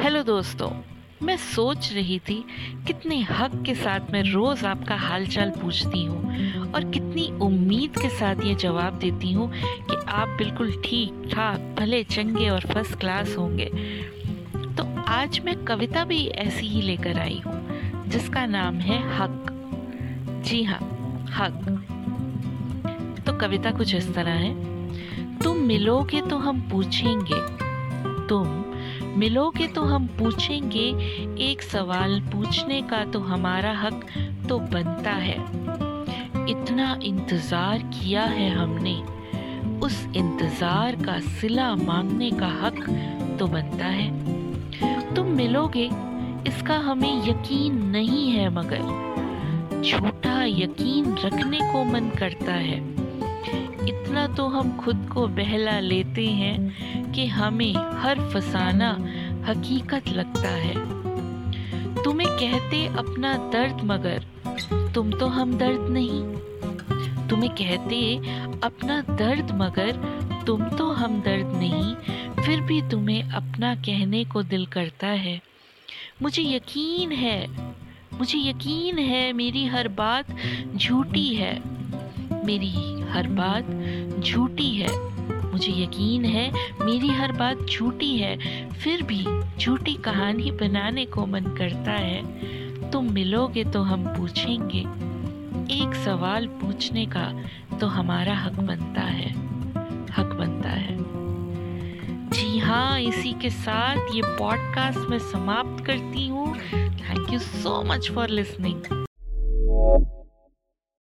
Hello दोस्तों, मैं सोच रही थी कितने हक के साथ मैं रोज़ आपका हालचाल पूछती हूँ और कितनी उम्मीद के साथ ये जवाब देती हूँ कि आप बिल्कुल ठीक ठाक, भले चंगे और फ़र्स्ट क्लास होंगे। तो आज मैं कविता भी ऐसी ही लेकर आई हूँ, जिसका नाम है हक। जी हाँ हक। तो कविता कुछ इस तरह है। तुम मिलोगे तो हम पूछेंगे, तुम मिलोगे तो हम पूछेंगे, एक सवाल पूछने का तो हमारा हक तो बनता है। इतना इंतज़ार किया है हमने, उस इंतज़ार का सिला मांगने का हक तो बनता है। तुम मिलोगे, इसका हमें यकीन नहीं है मगर, झूठा यकीन रखने को मन करता है। इतना तो हम खुद को बहला लेते हैं कि हमें हर फसाना हकीकत लगता है। तुम्हें कहते अपना दर्द मगर तुम तो हम दर्द नहीं। तुम्हें कहते अपना दर्द मगर तुम तो हम दर्द नहीं, फिर भी तुम्हें अपना कहने को दिल करता है। मुझे यकीन है, मुझे यकीन है मेरी हर बात झूठी है। मेरी हर बात झूठी है। मुझे यकीन है मेरी हर बात झूठी है, फिर भी झूठी कहानी बनाने को मन करता है। तुम मिलोगे तो हम पूछेंगे। एक सवाल पूछने का तो हमारा हक बनता है। हक बनता है। जी हाँ इसी के साथ ये पॉडकास्ट मैं समाप्त करती हूँ। Thank you so much for listening